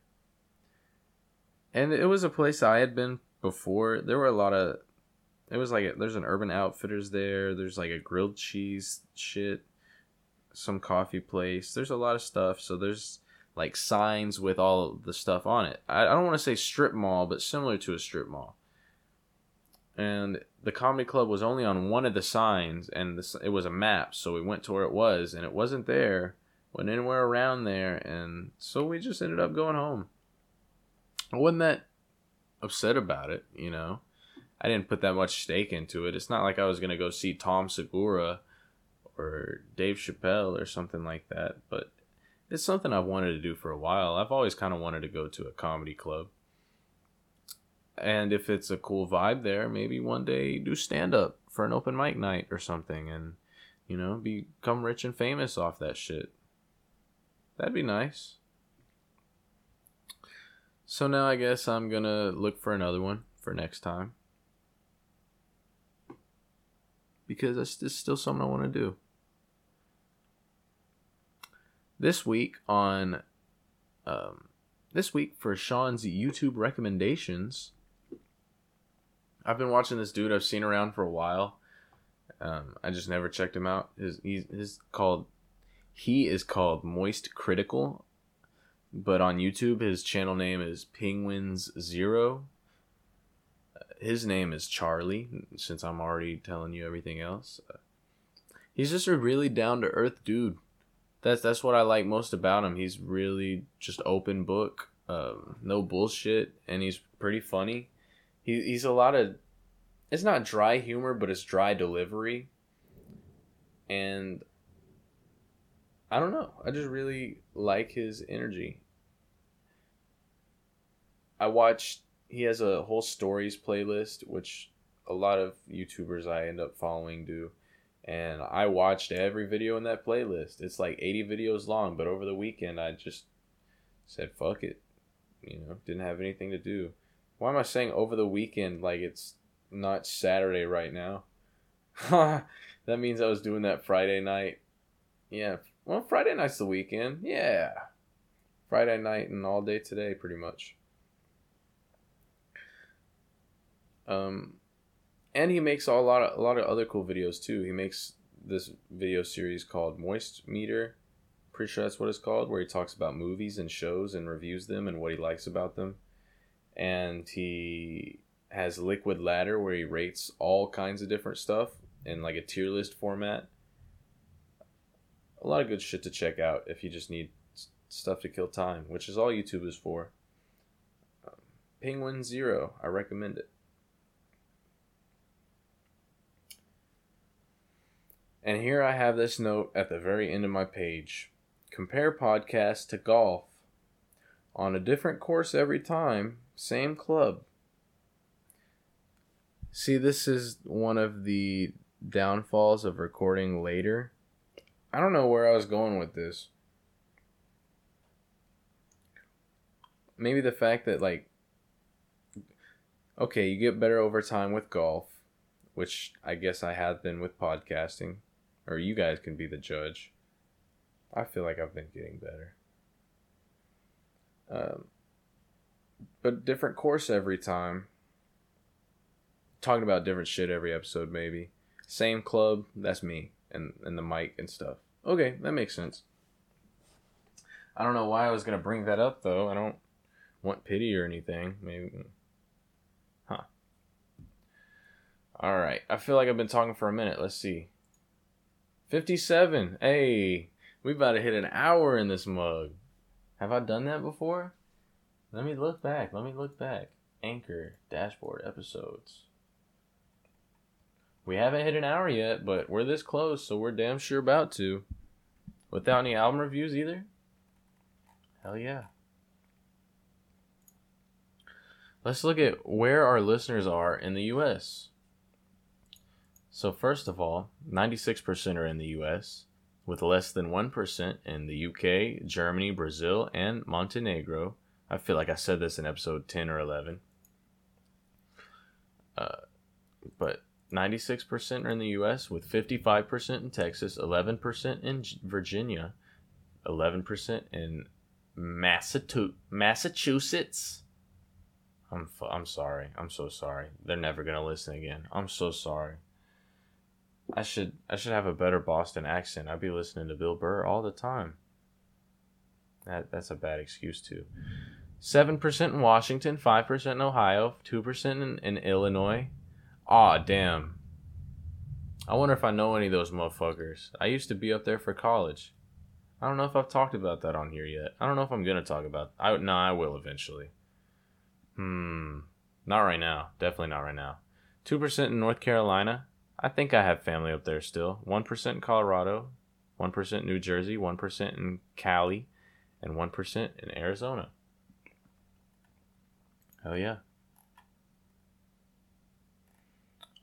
And it was a place I had been before. There were a lot of. It was like a, there's an Urban Outfitters there. There's like a grilled cheese shit, some coffee place. There's a lot of stuff. So there's like signs with all the stuff on it. I, I don't want to say strip mall, but similar to a strip mall. And the comedy club was only on one of the signs and it was a map so we went to where it was and it wasn't there went anywhere around there and so we just ended up going home. I wasn't that upset about it you know? I didn't put that much stake into it. It's not like i was going to go see tom segura or dave chappelle or something like that but it's something i've wanted to do for a while. I've always kind of wanted to go to a comedy club and if it's a cool vibe there, maybe one day do stand up for an open mic night or something and you know, become rich and famous off that shit. That'd be nice. So now I guess I'm going to look for another one for next time. Because that's still something I want to do. This week on um, this week for Sean's YouTube recommendations, I've been watching this dude I've seen around for a while. Um, I just never checked him out. His he's, his called he is called Moist Critikal, but on YouTube his channel name is Penguins Zero. His name is Charlie. Since I'm already telling you everything else, he's just a really down to earth dude. That's that's what I like most about him. He's really just open book. um, no bullshit, and he's pretty funny. He he's a lot of it's not dry humor, but it's dry delivery. And I don't know. I just really like his energy. I watched he has a whole stories playlist which a lot of YouTubers I end up following do. And I watched every video in that playlist. It's like 80 videos long, but over the weekend I just said fuck it. You know, didn't have anything to do. Why am I saying over the weekend like it's not Saturday right now? that means I was doing that Friday night. Yeah, well, Friday night's the weekend. Yeah. Friday night and all day today, pretty much. Um, and he makes a lot of a lot of other cool videos too. He makes this video series called Moist Meter. Pretty sure that's what it's called, where he talks about movies and shows and reviews them and what he likes about them. And he has Liquid Ladder, where he rates all kinds of different stuff in like a tier list format. A lot of good shit to check out if you just need stuff to kill time, which is all YouTube is for. Um, Penguin Zero, I recommend it. And here I have this note at the very end of my page. Compare podcast to golf. On a different course every time, same club. See, this is one of the downfalls of recording later. I don't know where I was going with this. Maybe the fact that, like, okay, you get better over time with golf, which I guess I have been with podcasting or you guys can be the judge. I feel like I've been getting better. Um, but different course every time. Talking about different shit every episode, maybe. Same club, that's me, and, and the mic and stuff. Okay, that makes sense. I don't know why I was going to bring that up, though. I don't want pity or anything. Maybe. Huh. Alright, I feel like I've been talking for a minute. Let's see. 57. Hey, we about to hit an hour in this mug. Have I done that before? Let me look back. Let me look back. Anchor dashboard episodes. We haven't hit an hour yet, but we're this close, so we're damn sure about to. Without any album reviews either? Hell yeah. Let's look at where our listeners are in the US. So, first of all, 96% are in the US, with less than 1% in the UK, Germany, Brazil, and Montenegro. I feel like I said this in episode 10 or 11. Uh, but 96% are in the US, with 55% in Texas, 11% in Virginia, 11% in Massachusetts. I'm, I'm sorry. I'm so sorry. They're never going to listen again. I'm so sorry. I should I should have a better Boston accent. I'd be listening to Bill Burr all the time. That that's a bad excuse too. Seven percent in Washington, five percent in Ohio, two percent in, in Illinois. Aw, damn. I wonder if I know any of those motherfuckers. I used to be up there for college. I don't know if I've talked about that on here yet. I don't know if I'm gonna talk about. I no, I will eventually. Hmm, not right now. Definitely not right now. Two percent in North Carolina, I think I have family up there still. 1% in Colorado, 1% New Jersey, 1% in Cali, and 1% in Arizona. Hell yeah.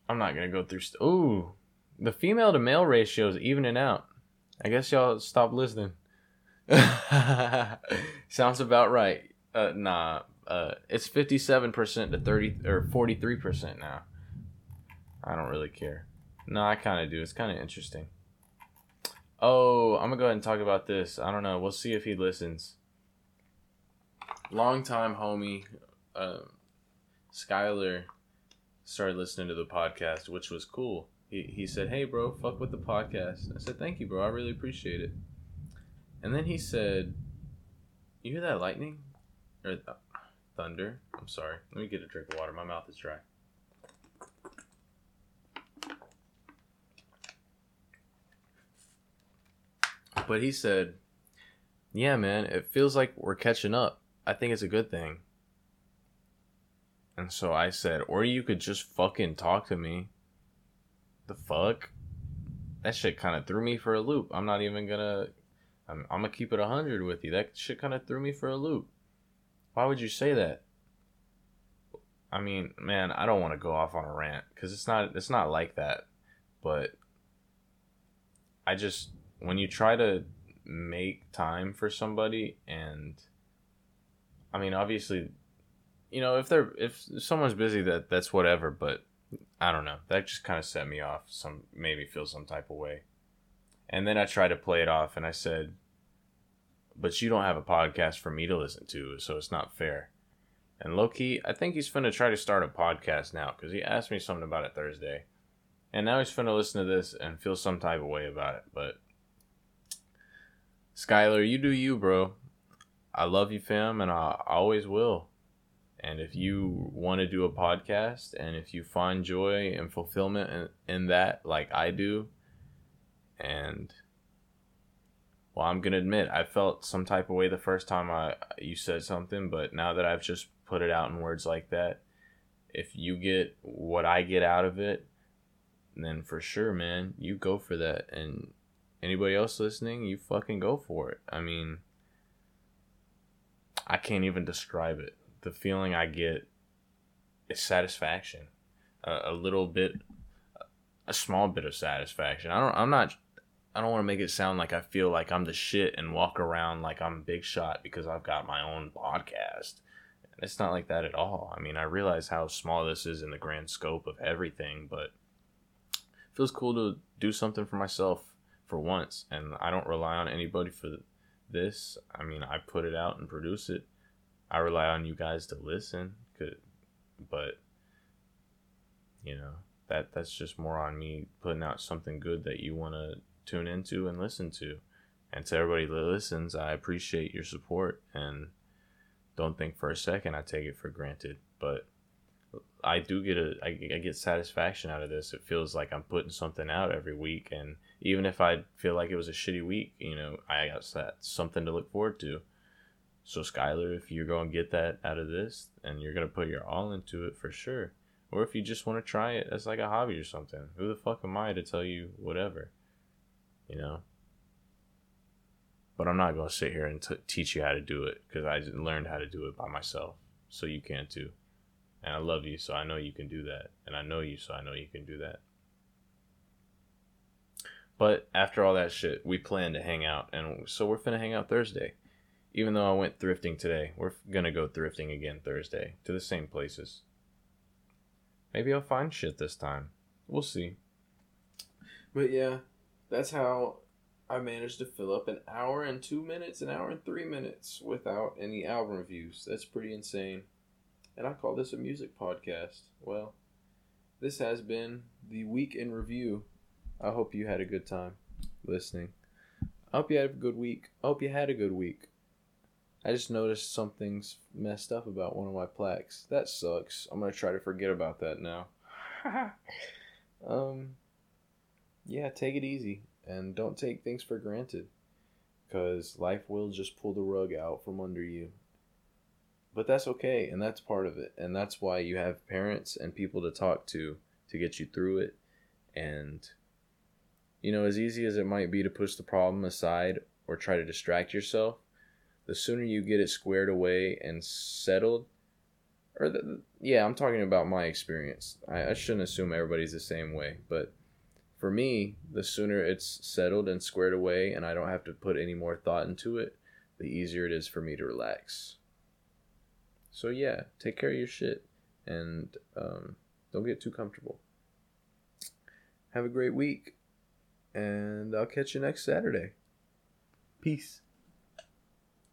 I'm not to go through. St- Ooh, the female to male ratio is evening out. I guess y'all stop listening. Sounds about right. Uh, nah, uh, it's 57% to 30 or 43% now. I don't really care. No, I kind of do. It's kind of interesting. Oh, I'm gonna go ahead and talk about this. I don't know. We'll see if he listens. Long time homie, uh, Skyler, started listening to the podcast, which was cool. He he said, "Hey, bro, fuck with the podcast." I said, "Thank you, bro. I really appreciate it." And then he said, "You hear that lightning or th- thunder?" I'm sorry. Let me get a drink of water. My mouth is dry. But he said, "Yeah, man, it feels like we're catching up. I think it's a good thing. And so I said, or you could just fucking talk to me. The fuck? That shit kind of threw me for a loop. I'm not even gonna. I'm, I'm gonna keep it 100 with you. That shit kind of threw me for a loop. Why would you say that? I mean, man, I don't want to go off on a rant because it's not it's not like that. But I just when you try to make time for somebody and I mean, obviously, you know, if they're if someone's busy, that that's whatever. But I don't know. That just kind of set me off. Some made me feel some type of way. And then I tried to play it off, and I said, "But you don't have a podcast for me to listen to, so it's not fair." And low key, I think he's finna try to start a podcast now because he asked me something about it Thursday, and now he's finna listen to this and feel some type of way about it. But Skylar, you do you, bro. I love you, fam, and I always will. And if you want to do a podcast and if you find joy and fulfillment in, in that, like I do, and well, I'm gonna admit I felt some type of way the first time I you said something, but now that I've just put it out in words like that, if you get what I get out of it, then for sure, man, you go for that. And anybody else listening, you fucking go for it. I mean, I can't even describe it. The feeling I get is satisfaction, a, a little bit, a small bit of satisfaction. I don't. I'm not. I don't want to make it sound like I feel like I'm the shit and walk around like I'm big shot because I've got my own podcast. It's not like that at all. I mean, I realize how small this is in the grand scope of everything, but it feels cool to do something for myself for once, and I don't rely on anybody for this. I mean, I put it out and produce it. I rely on you guys to listen, but you know that that's just more on me putting out something good that you want to tune into and listen to. And to everybody that listens, I appreciate your support and don't think for a second I take it for granted. But I do get a I, I get satisfaction out of this. It feels like I'm putting something out every week, and even if I feel like it was a shitty week, you know, I got that something to look forward to. So Skylar, if you're going to get that out of this, and you're gonna put your all into it for sure, or if you just want to try it as like a hobby or something, who the fuck am I to tell you whatever, you know? But I'm not gonna sit here and t- teach you how to do it because I learned how to do it by myself, so you can too. And I love you, so I know you can do that. And I know you, so I know you can do that. But after all that shit, we plan to hang out. And so we're finna hang out Thursday. Even though I went thrifting today, we're gonna go thrifting again Thursday to the same places. Maybe I'll find shit this time. We'll see. But yeah, that's how I managed to fill up an hour and two minutes, an hour and three minutes without any album reviews. That's pretty insane and I call this a music podcast. Well, this has been the week in review. I hope you had a good time listening. I hope you had a good week. I hope you had a good week. I just noticed something's messed up about one of my plaques. That sucks. I'm gonna try to forget about that now. um, yeah, take it easy and don't take things for granted, cause life will just pull the rug out from under you but that's okay and that's part of it and that's why you have parents and people to talk to to get you through it and you know as easy as it might be to push the problem aside or try to distract yourself the sooner you get it squared away and settled or the, yeah i'm talking about my experience I, I shouldn't assume everybody's the same way but for me the sooner it's settled and squared away and i don't have to put any more thought into it the easier it is for me to relax so yeah, take care of your shit and um, don't get too comfortable. Have a great week, and I'll catch you next Saturday. Peace.